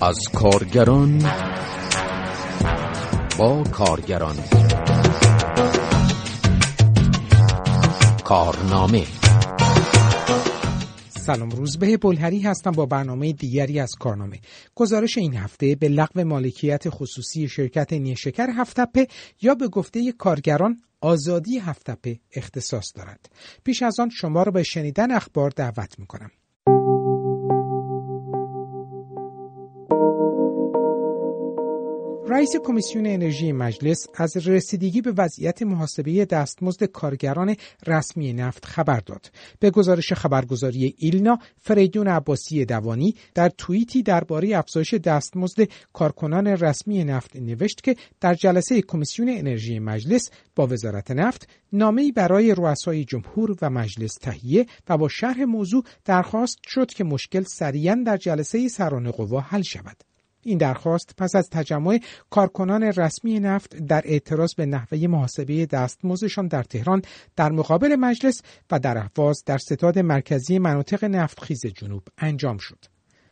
از کارگران با کارگران. کارنامه. سلام روزبه بلهری هستم با برنامه دیگری از کارنامه. گزارش این هفته به لغو مالکیت خصوصی شرکت نیشکر هفتپه یا به گفته کارگران آزادی هفتپه اختصاص دارد. پیش از آن شما را به شنیدن اخبار دعوت می‌کنم. رئیس کمیسیون انرژی مجلس از رسیدگی به وضعیت محاسبه دستمزد کارگران رسمی نفت خبر داد. به گزارش خبرگزاری ایلنا، فریدون عباسی دوانی در توییتی درباره افزایش دستمزد کارکنان رسمی نفت نوشت که در جلسه کمیسیون انرژی مجلس با وزارت نفت نامه‌ای برای رؤسای جمهور و مجلس تهیه و با شرح موضوع درخواست شد که مشکل سریعا در جلسه سران قوا حل شود. این درخواست پس از تجمع کارکنان رسمی نفت در اعتراض به نحوه محاسبه دستمزدشان در تهران در مقابل مجلس و در احواز در ستاد مرکزی مناطق نفتخیز جنوب انجام شد.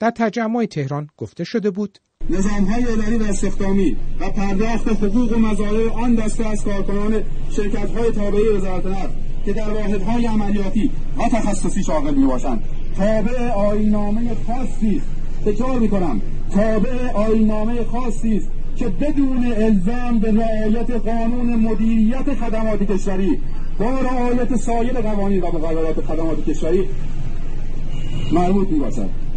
در تجمع تهران گفته شده بود نظام های اداری و استخدامی و پرداخت حقوق و مزایای آن دسته از کارکنان شرکت های تابعه وزارت نفت که در واحدهای عملیاتی و تخصصی شاغل می باشند تابع آینامه خاصی تکرار می‌کنم. تابع آینامه خاصی است که بدون الزام به رعایت قانون مدیریت خدمات کشوری با رعایت سایر قوانین و مقررات خدمات کشوری مربوط می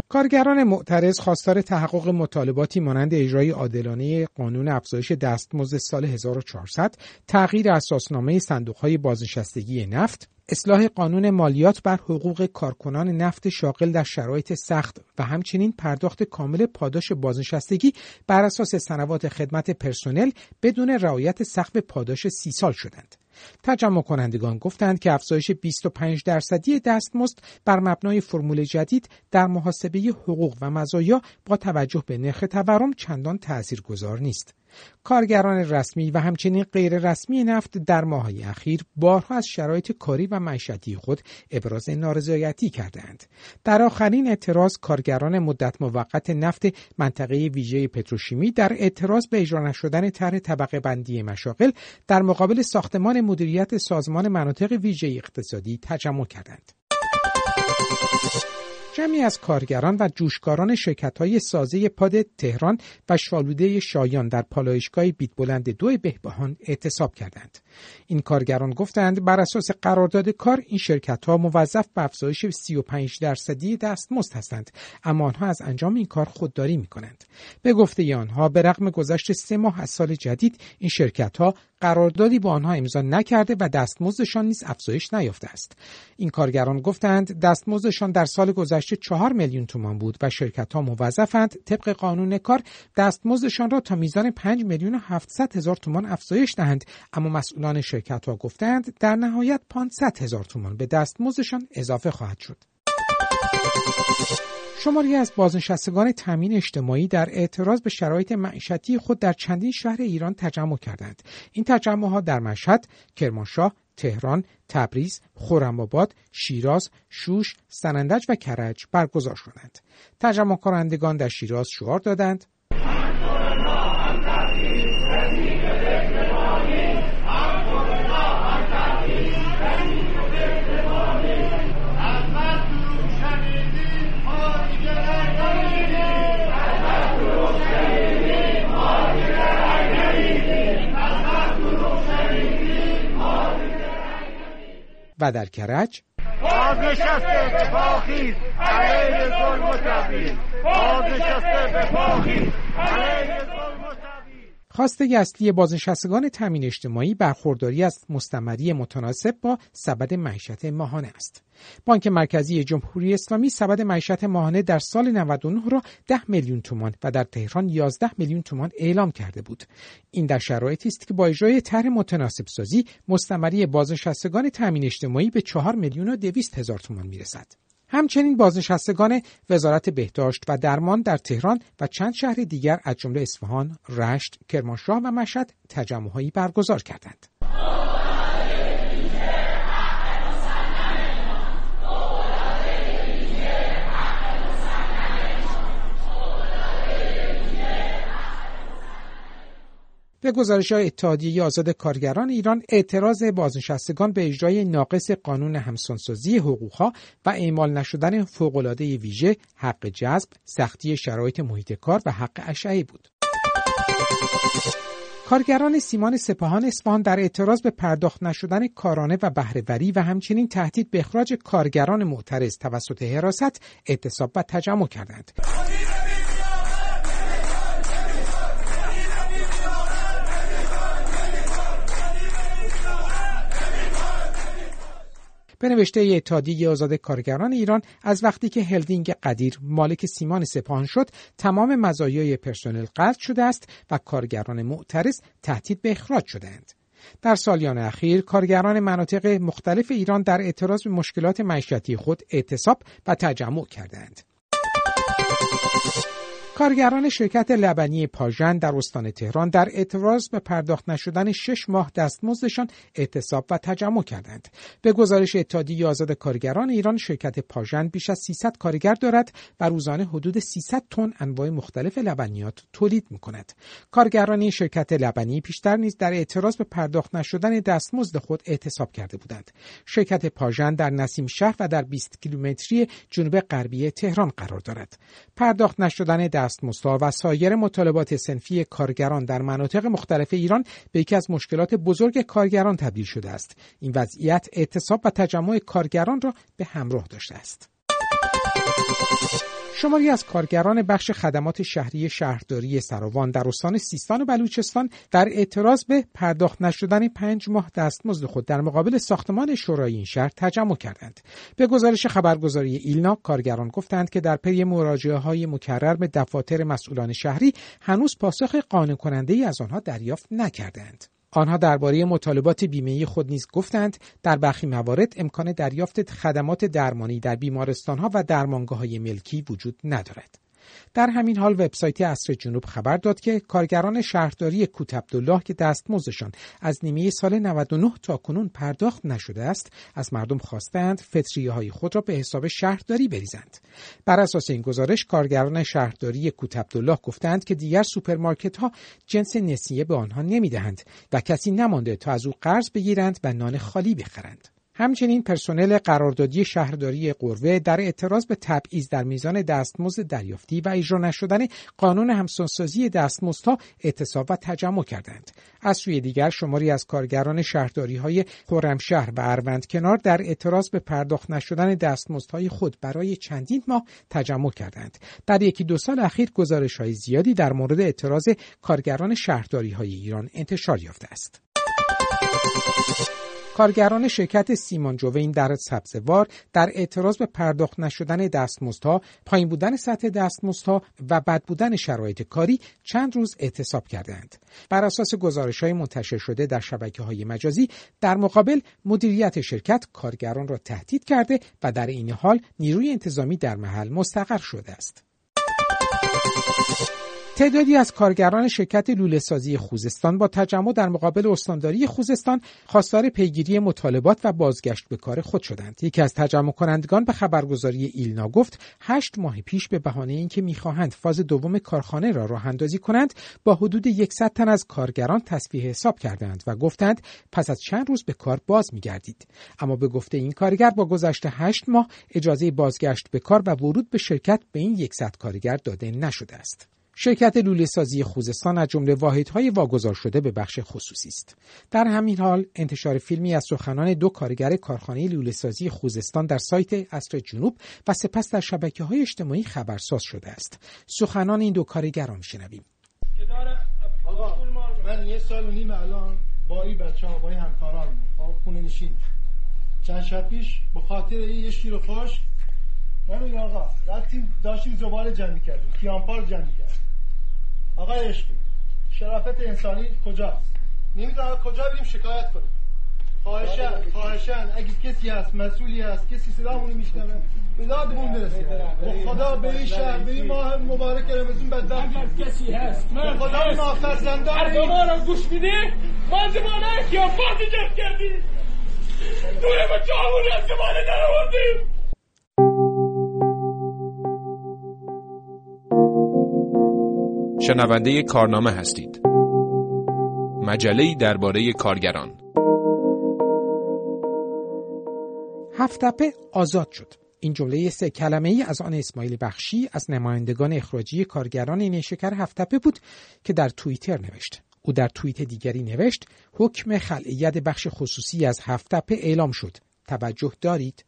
کارگران معترض خواستار تحقق مطالباتی مانند اجرای عادلانه قانون افزایش دستمزد سال 1400 تغییر اساسنامه صندوقهای بازنشستگی نفت اصلاح قانون مالیات بر حقوق کارکنان نفت شاغل در شرایط سخت و همچنین پرداخت کامل پاداش بازنشستگی بر اساس سنوات خدمت پرسنل بدون رعایت سقف پاداش سی سال شدند. تجمع کنندگان گفتند که افزایش 25 درصدی دستمزد بر مبنای فرمول جدید در محاسبه حقوق و مزایا با توجه به نرخ تورم چندان تاثیرگذار نیست. کارگران رسمی و همچنین غیر رسمی نفت در ماهای اخیر بارها از شرایط کاری و معیشتی خود ابراز نارضایتی کردند. در آخرین اعتراض کارگران مدت موقت نفت منطقه ویژه پتروشیمی در اعتراض به اجرا نشدن طرح طبقه بندی مشاغل در مقابل ساختمان مدیریت سازمان مناطق ویژه اقتصادی تجمع کردند. جمعی از کارگران و جوشکاران شرکت های سازه پاد تهران و شالوده شایان در پالایشگاه بیت بلند دو بهبهان اعتصاب کردند. این کارگران گفتند بر اساس قرارداد کار این شرکت ها موظف به افزایش 35 درصدی دستمزد هستند اما آنها از انجام این کار خودداری می کنند. به گفته آنها به رغم گذشت سه ماه از سال جدید این شرکت ها قراردادی با آنها امضا نکرده و دستمزدشان نیز افزایش نیافته است. این کارگران گفتند دستمزدشان در سال گذشته 4 میلیون تومان بود و شرکت ها موظفند طبق قانون کار دستمزدشان را تا میزان 5 میلیون و 700 هزار تومان افزایش دهند اما مسئولان شرکت ها گفتند در نهایت 500 هزار تومان به دستمزدشان اضافه خواهد شد. شماری از بازنشستگان تامین اجتماعی در اعتراض به شرایط معیشتی خود در چندین شهر ایران تجمع کردند. این تجمع ها در مشهد، کرمانشاه، تهران، تبریز، خرم‌آباد، شیراز، شوش، سنندج و کرج برگزار شدند. تجمع کنندگان در شیراز شعار دادند و در کرج. بازنشسته به پاخیز علیه ظلم و بازنشسته به پاخیز علیه ظلم و خواست اصلی بازنشستگان تامین اجتماعی برخورداری از مستمری متناسب با سبد معیشت ماهانه است. بانک مرکزی جمهوری اسلامی سبد معیشت ماهانه در سال 99 را 10 میلیون تومان و در تهران 11 میلیون تومان اعلام کرده بود. این در شرایطی است که با اجرای طرح متناسب سازی مستمری بازنشستگان تامین اجتماعی به 4 میلیون و 200 هزار تومان می‌رسد. همچنین بازنشستگان وزارت بهداشت و درمان در تهران و چند شهر دیگر از جمله اصفهان، رشت، کرمانشاه و مشهد تجمعهایی برگزار کردند. به گزارش های اتحادیه آزاد کارگران ایران اعتراض بازنشستگان به اجرای ناقص قانون همسانسازی حقوقها و اعمال نشدن فوقالعاده ویژه حق جذب سختی شرایط محیط کار و حق اشعه بود کارگران سیمان سپاهان اصفهان در اعتراض به پرداخت نشدن کارانه و بهرهوری و همچنین تهدید به اخراج کارگران معترض توسط حراست اعتصاب و تجمع کردند. به نوشته اتحادیه آزاد کارگران ایران از وقتی که هلدینگ قدیر مالک سیمان سپاهان شد تمام مزایای پرسنل قطع شده است و کارگران معترض تهدید به اخراج شدهاند در سالیان اخیر کارگران مناطق مختلف ایران در اعتراض به مشکلات معیشتی خود اعتصاب و تجمع کردند. کارگران شرکت لبنی پاژن در استان تهران در اعتراض به پرداخت نشدن شش ماه دستمزدشان اعتصاب و تجمع کردند. به گزارش اتحادیه آزاد کارگران ایران شرکت پاژن بیش از 300 کارگر دارد و روزانه حدود 300 تن انواع مختلف لبنیات تولید می کند. کارگران این شرکت لبنی پیشتر نیز در اعتراض به پرداخت نشدن دستمزد خود اعتصاب کرده بودند. شرکت پاژن در نسیم شهر و در 20 کیلومتری جنوب غربی تهران قرار دارد. پرداخت نشدن دستمزدها و سایر مطالبات سنفی کارگران در مناطق مختلف ایران به یکی از مشکلات بزرگ کارگران تبدیل شده است. این وضعیت اعتصاب و تجمع کارگران را به همراه داشته است. شماری از کارگران بخش خدمات شهری شهرداری سراوان در استان سیستان و بلوچستان در اعتراض به پرداخت نشدن پنج ماه دستمزد خود در مقابل ساختمان شورای این شهر تجمع کردند. به گزارش خبرگزاری ایلنا کارگران گفتند که در پی مراجعه های مکرر به دفاتر مسئولان شهری هنوز پاسخ قانع کننده ای از آنها دریافت نکردند. آنها درباره مطالبات بیمه خود نیز گفتند در برخی موارد امکان دریافت خدمات درمانی در بیمارستانها و درمانگاه های ملکی وجود ندارد. در همین حال وبسایت اصر جنوب خبر داد که کارگران شهرداری کوت عبدالله که دستمزدشان از نیمه سال 99 تا کنون پرداخت نشده است از مردم خواستند فطریه های خود را به حساب شهرداری بریزند. بر اساس این گزارش کارگران شهرداری کوت عبدالله گفتند که دیگر سوپرمارکت ها جنس نسیه به آنها نمی‌دهند و کسی نمانده تا از او قرض بگیرند و نان خالی بخرند. همچنین پرسنل قراردادی شهرداری قروه در اعتراض به تبعیض در میزان دستمزد دریافتی و اجرا نشدن قانون همسانسازی دستمزدها اعتصاب و تجمع کردند. از سوی دیگر شماری از کارگران شهرداری های خرمشهر و اروند کنار در اعتراض به پرداخت نشدن دستمزدهای خود برای چندین ماه تجمع کردند. در یکی دو سال اخیر گزارش های زیادی در مورد اعتراض کارگران شهرداری های ایران انتشار یافته است. کارگران شرکت سیمان جوین در سبزوار در اعتراض به پرداخت نشدن دستمزدها، پایین بودن سطح دستمزدها و بد بودن شرایط کاری چند روز اعتصاب کردند. بر اساس گزارش های منتشر شده در شبکه های مجازی در مقابل مدیریت شرکت کارگران را تهدید کرده و در این حال نیروی انتظامی در محل مستقر شده است. تعدادی از کارگران شرکت لوله سازی خوزستان با تجمع در مقابل استانداری خوزستان خواستار پیگیری مطالبات و بازگشت به کار خود شدند. یکی از تجمع کنندگان به خبرگزاری ایلنا گفت هشت ماه پیش به بهانه اینکه می‌خواهند فاز دوم کارخانه را راه اندازی کنند با حدود 100 تن از کارگران تصفیه حساب کردند و گفتند پس از چند روز به کار باز میگردید اما به گفته این کارگر با گذشت هشت ماه اجازه بازگشت به کار و ورود به شرکت به این 100 کارگر داده نشده است. شرکت لوله سازی خوزستان از جمله واحدهای واگذار شده به بخش خصوصی است. در همین حال انتشار فیلمی از سخنان دو کارگر کارخانه لوله سازی خوزستان در سایت اصر جنوب و سپس در شبکه های اجتماعی خبرساز شده است. سخنان این دو کارگر را میشنویم. آقا من یه سال و نیم الان با این بچه ها با این همکاران خب خونه نشین چند شب پیش به خاطر یه شیر خوش من آقا رفتیم داشتیم زباله جمع کردیم کیانپار جمع کردیم آقای عشقی شرافت انسانی کجاست؟ نمی‌دونم کجا بریم شکایت کنیم؟ خواهشن خواهشن اگه کسی هست مسئولی هست کسی صدامونو میشنوه به دادمون برسه. با خدا به این شهر به این ماه مبارک رمزون بدبخت. اگر کسی هست به خدا ما فرزندان ما رو گوش میدی؟ ما زمانه که آفات ایجاد کردیم دوره با جامون از زمانه در آوردیم. شنونده کارنامه هستید. مجله‌ای درباره کارگران. هفتپه آزاد شد. این جمله سه کلمه ای از آن اسماعیل بخشی از نمایندگان اخراجی کارگران نیشکر هفتپه بود که در توییتر نوشت. او در توییت دیگری نوشت حکم خلعیت بخش خصوصی از هفتپه اعلام شد. توجه دارید؟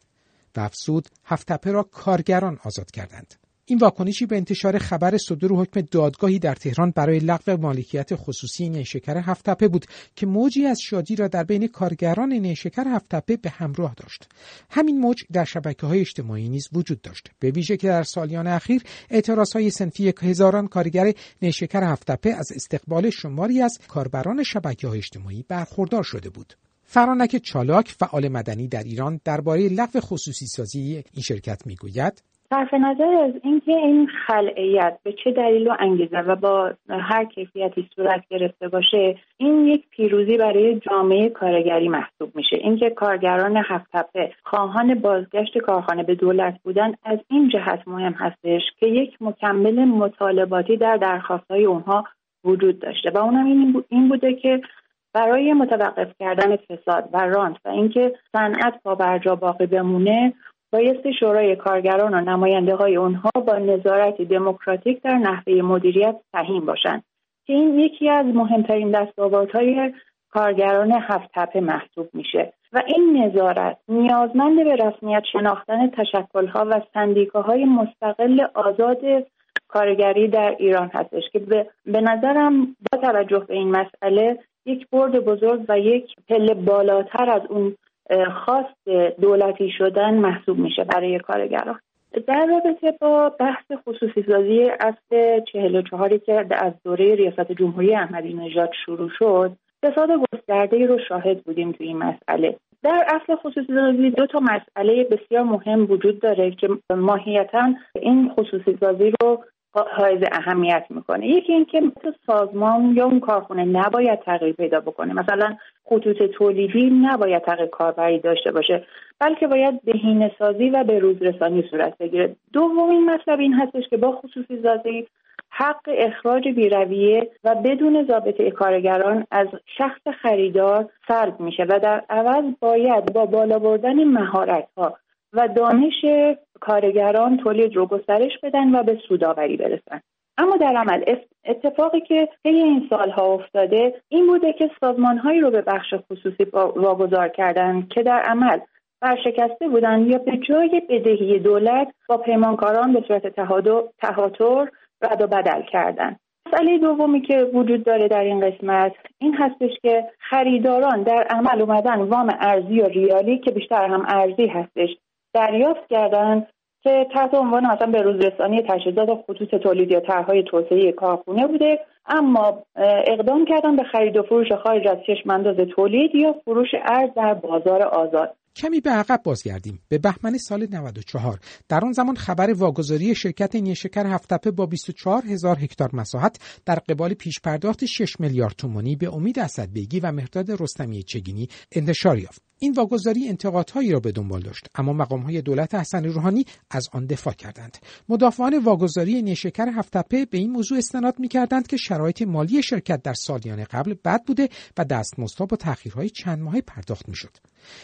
و افسود هفتپه را کارگران آزاد کردند. این واکنشی به انتشار خبر صدور حکم دادگاهی در تهران برای لغو مالکیت خصوصی نیشکر هفتپه بود که موجی از شادی را در بین کارگران نیشکر هفتپه به همراه داشت. همین موج در شبکه های اجتماعی نیز وجود داشت. به ویژه که در سالیان اخیر اعتراض های سنفی هزاران کارگر نیشکر هفتپه از استقبال شماری از کاربران شبکه های اجتماعی برخوردار شده بود. فرانک چالاک فعال مدنی در ایران درباره لغو خصوصی سازی این شرکت می‌گوید صرف نظر از اینکه این خلعیت به چه دلیل و انگیزه و با هر کیفیتی صورت گرفته باشه این یک پیروزی برای جامعه کارگری محسوب میشه. اینکه کارگران هفتپه خواهان بازگشت کارخانه به دولت بودن از این جهت مهم هستش که یک مکمل مطالباتی در درخواستهای اونها وجود داشته. و اونم این بوده که برای متوقف کردن فساد و رانت و اینکه صنعت با برجا باقی بمونه بایستی شورای کارگران و نماینده های اونها با نظارتی دموکراتیک در نحوه مدیریت سهیم باشند که این یکی از مهمترین دستاوردهای کارگران هفت تپه محسوب میشه و این نظارت نیازمند به رسمیت شناختن تشکلها و سندیکاهای مستقل آزاد کارگری در ایران هستش که به, نظرم با توجه به این مسئله یک برد بزرگ و یک پله بالاتر از اون خواست دولتی شدن محسوب میشه برای کارگران در رابطه با بحث خصوصی سازی اصل 44 که از دوره ریاست جمهوری احمدی نژاد شروع شد فساد گسترده رو شاهد بودیم توی این مسئله. در اصل خصوصی سازی دو تا مسئله بسیار مهم وجود داره که ماهیتا این خصوصی سازی رو حائز اهمیت می‌کنه. یکی اینکه سازمان یا اون کارخونه نباید تغییر پیدا بکنه. مثلا خطوط تولیدی نباید تغییر کاربری داشته باشه بلکه باید بهینه سازی و به روز رسانی صورت بگیره. دومین مطلب این هستش که با خصوصی سازی حق اخراج بیرویه و بدون ضابطه کارگران از شخص خریدار سلب میشه و در عوض باید با بالا بردن مهارت ها و دانش کارگران تولید رو گسترش بدن و به سوداوری برسن. اما در عمل اتفاقی که طی این سالها افتاده این بوده که سازمانهایی رو به بخش خصوصی واگذار کردن که در عمل برشکسته بودند یا به جای بدهی دولت با پیمانکاران به صورت تهاتر رد و بدل کردند مسئله دومی که وجود داره در این قسمت این هستش که خریداران در عمل اومدن وام ارزی و ریالی که بیشتر هم ارزی هستش دریافت کردند که تحت عنوان مثلا به روزرسانی تجهیزات خطوط تولید یا طرحهای توسعه کارخونه بوده اما اقدام کردن به خرید و فروش خارج از چشمانداز تولید یا فروش ارز در بازار آزاد. کمی به عقب بازگردیم. به بهمن سال 94 در آن زمان خبر واگذاری شرکت نیشکر هفتپه با 24 هزار هکتار مساحت در قبال پیش پرداخت 6 میلیارد تومانی به امید اسدبیگی و مهداد رستمی چگینی انتشار یافت. این واگذاری انتقادهایی را به دنبال داشت اما مقامهای دولت حسن روحانی از آن دفاع کردند. مدافعان واگذاری نیشکر هفتپه به این موضوع استناد می‌کردند که شرایط مالی شرکت در سالیان قبل بد بوده و دستمزدها با تاخیرهای چند ماهه پرداخت می‌شد.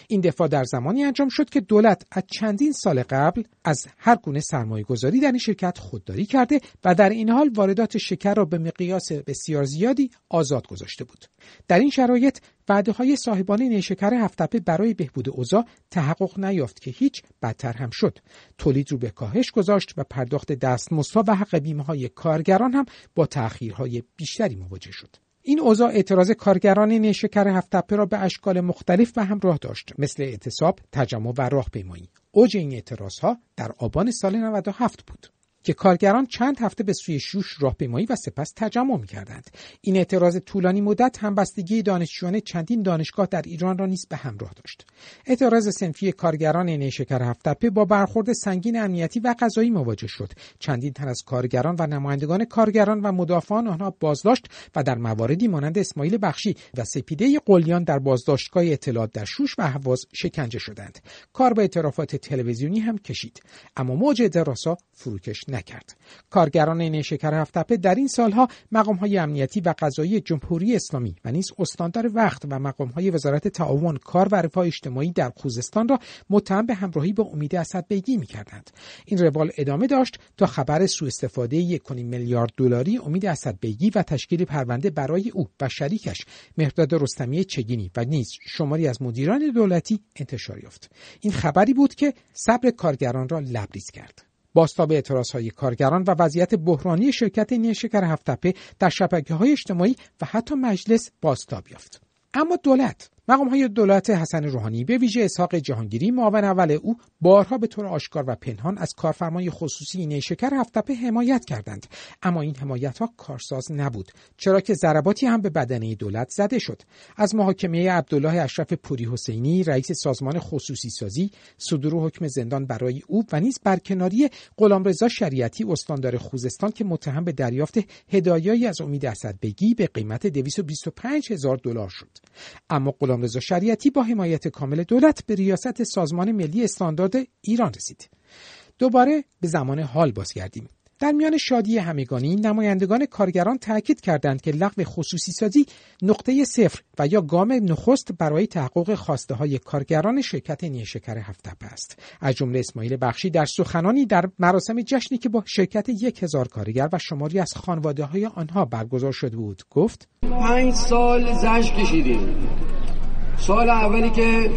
این دفاع در زمانی انجام شد که دولت از چندین سال قبل از هر گونه سرمایه گذاری در این شرکت خودداری کرده و در این حال واردات شکر را به مقیاس بسیار زیادی آزاد گذاشته بود. در این شرایط وعده های صاحبان نیشکر هفتپه برای بهبود اوضاع تحقق نیافت که هیچ بدتر هم شد تولید رو به کاهش گذاشت و پرداخت دستمزدها و حق بیمه های کارگران هم با تأخیرهای بیشتری مواجه شد این اوضاع اعتراض کارگران نیشکر هفتپه را به اشکال مختلف و همراه داشت مثل اعتصاب، تجمع و راهپیمایی. اوج این اعتراضها در آبان سال 97 بود. که کارگران چند هفته به سوی شوش راهپیمایی و سپس تجمع کردند این اعتراض طولانی مدت همبستگی دانشجویان چندین دانشگاه در ایران را نیز به همراه داشت. اعتراض سنفی کارگران نیشکر هفتپه با برخورد سنگین امنیتی و قضایی مواجه شد. چندین تن از کارگران و نمایندگان کارگران و مدافعان آنها بازداشت و در مواردی مانند اسماعیل بخشی و سپیده قلیان در بازداشتگاه اطلاعات در شوش و حواز شکنجه شدند. کار به اعترافات تلویزیونی هم کشید. اما موج اعتراضها فروکش نکرد. کارگران نیشکر هفتپه در این سالها های امنیتی و قضایی جمهوری اسلامی و نیز استاندار وقت و های وزارت تعاون کار و رفاه اجتماعی در خوزستان را متهم به همراهی با امید اسد بیگی می‌کردند. این روال ادامه داشت تا خبر سوء استفاده 1.5 میلیارد دلاری امید اسد بیگی و تشکیل پرونده برای او و شریکش مهرداد رستمی چگینی و نیز شماری از مدیران دولتی انتشار یافت. این خبری بود که صبر کارگران را لبریز کرد. باستاب اعتراض های کارگران و وضعیت بحرانی شرکت نیشکر هفتپه در شبکه های اجتماعی و حتی مجلس باستاب یافت. اما دولت مقام های دولت حسن روحانی به ویژه اسحاق جهانگیری معاون اول او بارها به طور آشکار و پنهان از کارفرمای خصوصی نیشکر هفتپه حمایت کردند. اما این حمایت ها کارساز نبود چرا که ضرباتی هم به بدنه دولت زده شد. از محاکمه عبدالله اشرف پوری حسینی رئیس سازمان خصوصی سازی صدور حکم زندان برای او و نیز برکناری غلامرضا شریعتی استاندار خوزستان که متهم به دریافت هدایایی از امید اسدبگی به قیمت 225 هزار دلار شد. اما غلامرضا شریعتی با حمایت کامل دولت به ریاست سازمان ملی استاندارد ایران رسید. دوباره به زمان حال بازگردیم. در میان شادی همگانی نمایندگان کارگران تاکید کردند که لغو خصوصی سازی نقطه صفر و یا گام نخست برای تحقق خواسته های کارگران شرکت نیشکر هفتپ است از جمله اسماعیل بخشی در سخنانی در مراسم جشنی که با شرکت یک هزار کارگر و شماری از خانواده های آنها برگزار شده بود گفت پنج سال زش کشیدیم سال اولی که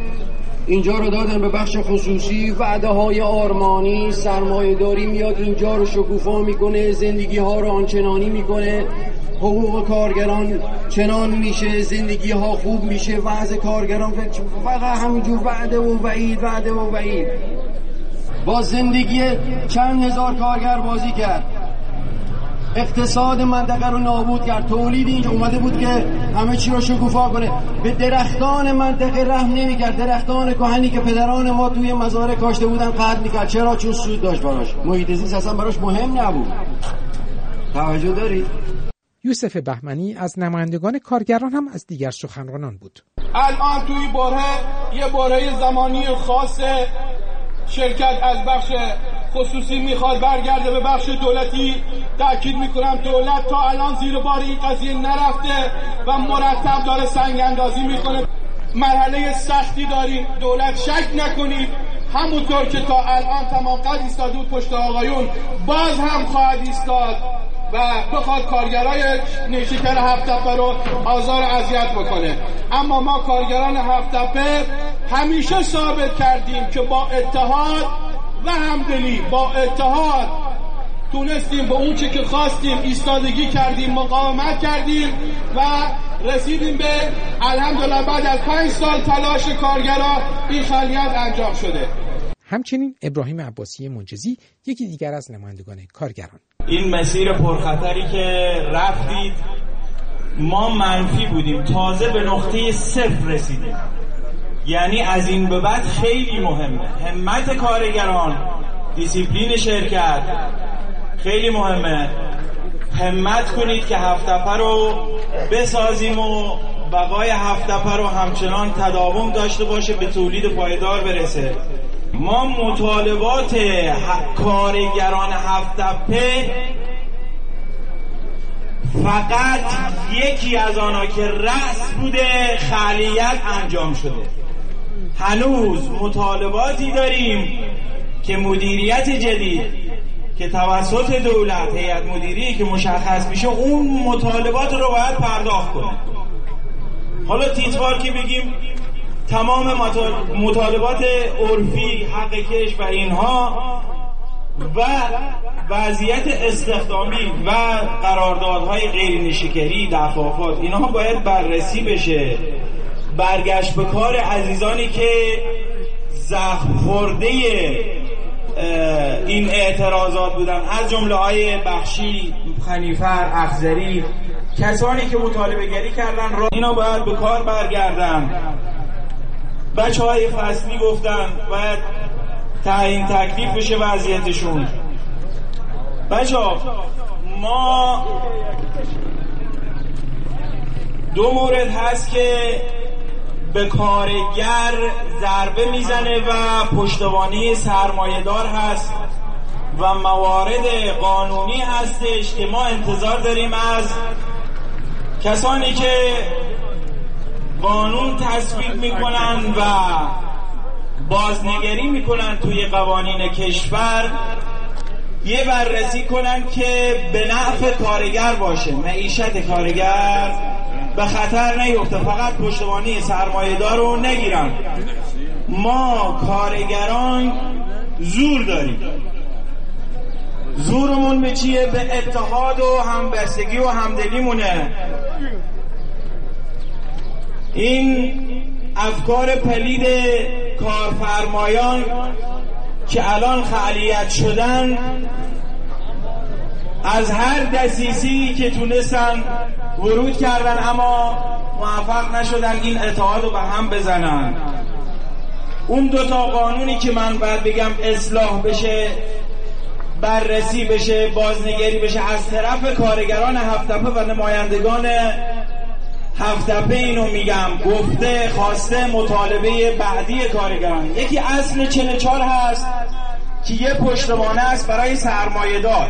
اینجا رو دادن به بخش خصوصی وعده های آرمانی سرمایه داری میاد اینجا رو شکوفا می‌کنه زندگی ها رو آنچنانی می‌کنه. حقوق کارگران چنان میشه زندگی ها خوب میشه وضع کارگران فقط همینجور وعده و وعید وعده و وعید. با زندگی چند هزار کارگر بازی کرد. اقتصاد منطقه رو نابود کرد. تولید اینجا اومده بود که همه چی رو شکوفا کنه. به درختان منطقه رحم نمی‌کرد. درختان کهنی که پدران ما توی مزارع کاشته بودن قطع می‌کرد. چرا؟ چون سود داشت براش. محیط زیست اصلا براش مهم نبود. توجه دارید؟ یوسف بهمنی از نمایندگان کارگران هم از دیگر سخنرانان بود. الان توی باره یه باره زمانی خاص شرکت از بخش خصوصی می‌خواد برگرده به بخش دولتی. تاکید می‌کنم دولت تا الان زیر بار این قضیه نرفته و مرتب داره سنگ اندازی می‌کنه. مرحله سختی داریم. دولت شک نکنید. همونطور که تا الان تمام قد ایستاده بود پشت آقایون باز هم خواهد ایستاد و بخواد کارگرای نیشکر هفتپه رو آزار اذیت بکنه. اما ما کارگران هفتپه همیشه ثابت کردیم که با اتحاد و همدلی با اتحاد تونستیم به اون که خواستیم ایستادگی کردیم مقاومت کردیم و رسیدیم به الحمدلله بعد از پنج سال تلاش کارگرا این خلیت انجام شده. همچنین ابراهیم عباسی منجزی یکی دیگر از نمایندگان کارگران. این مسیر پرخطری که رفتید ما منفی بودیم. تازه به نقطه صفر رسیدیم. یعنی از این به بعد خیلی مهمه. همت کارگران دیسیپلین شرکت خیلی مهمه. همت کنید که هفتپه رو بسازیم و بقای هفتپه رو همچنان تداوم داشته باشه به تولید پایدار برسه. ما مطالبات کارگران هفتپه فقط یکی از آنها که رأس بوده خلیت انجام شده. هنوز مطالباتی داریم که مدیریت جدید که توسط دولت هیئت مدیری که مشخص میشه اون مطالبات رو باید پرداخت کنه. حالا تیتوار که بگیم تمام مطالبات عرفی حق کش و اینها و وضعیت استخدامی و قراردادهای غیر نشکری دفافات اینها باید بررسی بشه. برگشت به کار عزیزانی که زخم خورده این اعتراضات بودن. از جمله های بخشی خنیفر افزری کسانی که مطالبه گری کردن را اینا باید به کار برگردن. بچه های فصلی گفتن باید تعیین تکلیف بشه وضعیتشون. بچه ما دو مورد هست که به کارگر ضربه می‌زنه و پشتوانی سرمایهدار هست و موارد قانونی هستش که ما انتظار داریم از کسانی که قانون تصویب می‌کنن و بازنگری می‌کنن توی قوانین کشور یه بررسی کنن که به نفع کارگر باشه معیشت کارگر. به خطر نیفته. فقط پشتوانی سرمایه رو نگیرن. ما کارگران زور داریم. زورمون به چیه؟ به اتحاد و همبستگی و همدلیمونه. این افکار پلید کارفرمایان که الان خالیت شدن از هر دسیسی که تونستن ورود کردن اما موفق نشدن این اتحاد رو به هم بزنن. اون دوتا قانونی که من باید بگم اصلاح بشه بررسی بشه بازنگری بشه از طرف کارگران هفتپه و نمایندگان هفتپه اینو میگم. گفته خواسته مطالبه بعدی کارگران. یکی اصل 44 هست که یه پشتوانه است برای سرمایه دار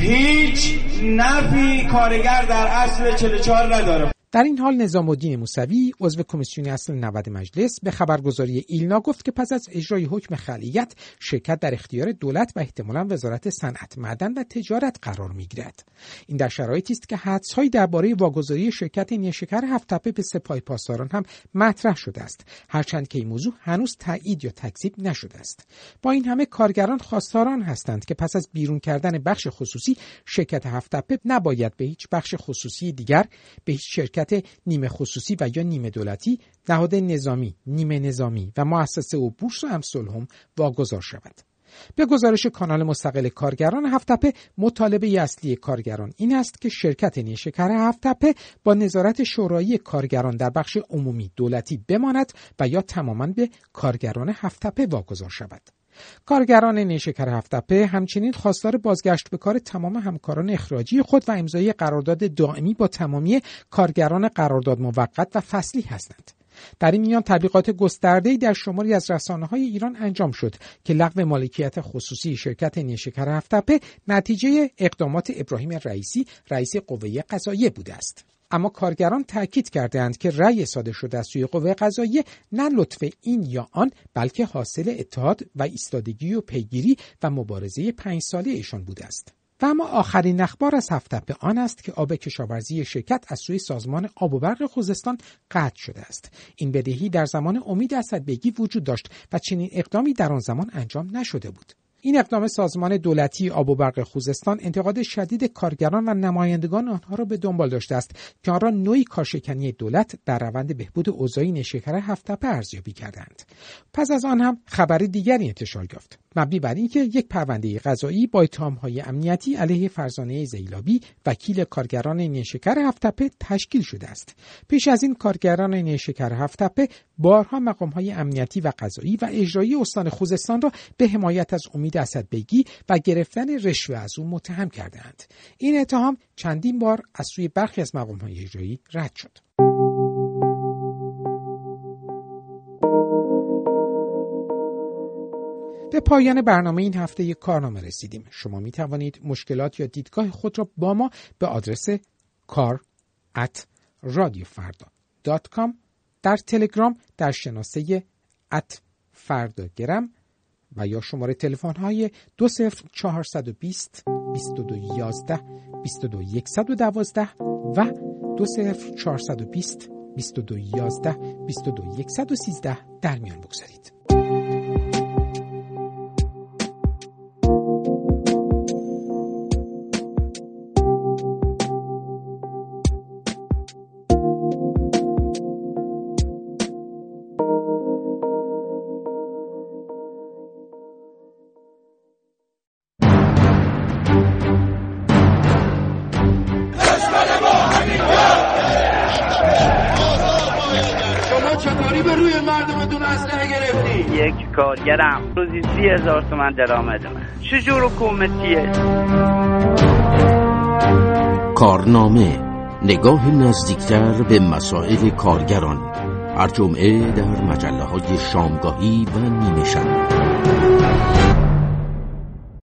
هیچ نفی کارگر در اصل 44 نداره. در این حال نظام الدین موسوی عضو کمیسیون اصل 90 مجلس به خبرگزاری ایلنا گفت که پس از اجرای حکم خلیت شرکت در اختیار دولت و احتمالا وزارت صنعت معدن و تجارت قرار می‌گیرد. این در شرایطی است که حدسهایی درباره واگذاری شرکت نیشکر هفتپه به سپاه پاسداران هم مطرح شده است. هرچند که این موضوع هنوز تایید یا تکذیب نشده است. با این همه کارگران خواستاران هستند که پس از بیرون کردن بخش خصوصی شرکت هفتپه نباید به هیچ بخش خصوصی دیگر به هیچ شرکت شرکت نیمه خصوصی و یا نیمه دولتی نهاد نظامی نیمه نظامی و مؤسسه و بورس و امثال هم واگذار شود به گزارش کانال مستقل کارگران هفتپه مطالبه اصلی کارگران این است که شرکت نیشکر هفتپه با نظارت شورایی کارگران در بخش عمومی دولتی بماند و یا تماما به کارگران هفتپه واگذار شود. کارگران نیشکر هفتپه همچنین خواستار بازگشت به کار تمام همکاران اخراجی خود و امضای قرارداد دائمی با تمامی کارگران قرارداد موقت و فصلی هستند. در این میان تبلیغات گسترده‌ای در شماری از رسانه های ایران انجام شد که لغو مالکیت خصوصی شرکت نیشکر هفتپه نتیجه اقدامات ابراهیم رئیسی رئیس قوه قضاییه بوده است. اما کارگران تاکید کردند که رأی صادر شده از سوی قوه قضاییه نه لطف این یا آن بلکه حاصل اتحاد و ایستادگی و پیگیری و مبارزه پنج ساله ایشان بوده است. و اما آخرین اخبار از هفته به آن است که آب کشاورزی شرکت از سوی سازمان آب و برق خوزستان قطع شده است این بدهی در زمان امید اسدبگی وجود داشت و چنین اقدامی در آن زمان انجام نشده بود این اقدام سازمان دولتی آب و برق خوزستان انتقاد شدید کارگران و نمایندگان آنها را به دنبال داشته است که آن را نوعی کارشکنی دولت در روند بهبود اوضاع نشکر هفتپه ارزیابی کردند. پس از آن هم خبر دیگری انتشار یافت. مبنی بر اینکه یک پرونده قضایی با اتهامهای امنیتی علیه فرزانه زیلابی وکیل کارگران نیشکر هفتپه تشکیل شده است. پیش از این کارگران نیشکر هفتپه بارها مقامهای امنیتی و قضایی و اجرایی استان خوزستان را به حمایت از امید اسدبگی و گرفتن رشوه از او متهم کردند این اتهام چندین بار از سوی برخی از مقامهای اجرایی رد شد به پایان برنامه این هفته یک کارنامه رسیدیم. شما می توانید مشکلات یا دیدگاه خود را با ما به آدرس کار در تلگرام در شناسه ات فرداگرم و یا شماره تلفن های 20420 2211 22112 و 20420 2211 22113 در میان بگذارید. تومن درآمد من چجور حکومتیه کارنامه نگاه نزدیکتر به مسائل کارگران. هر جمعه در مجله های شامگاهی و نیمه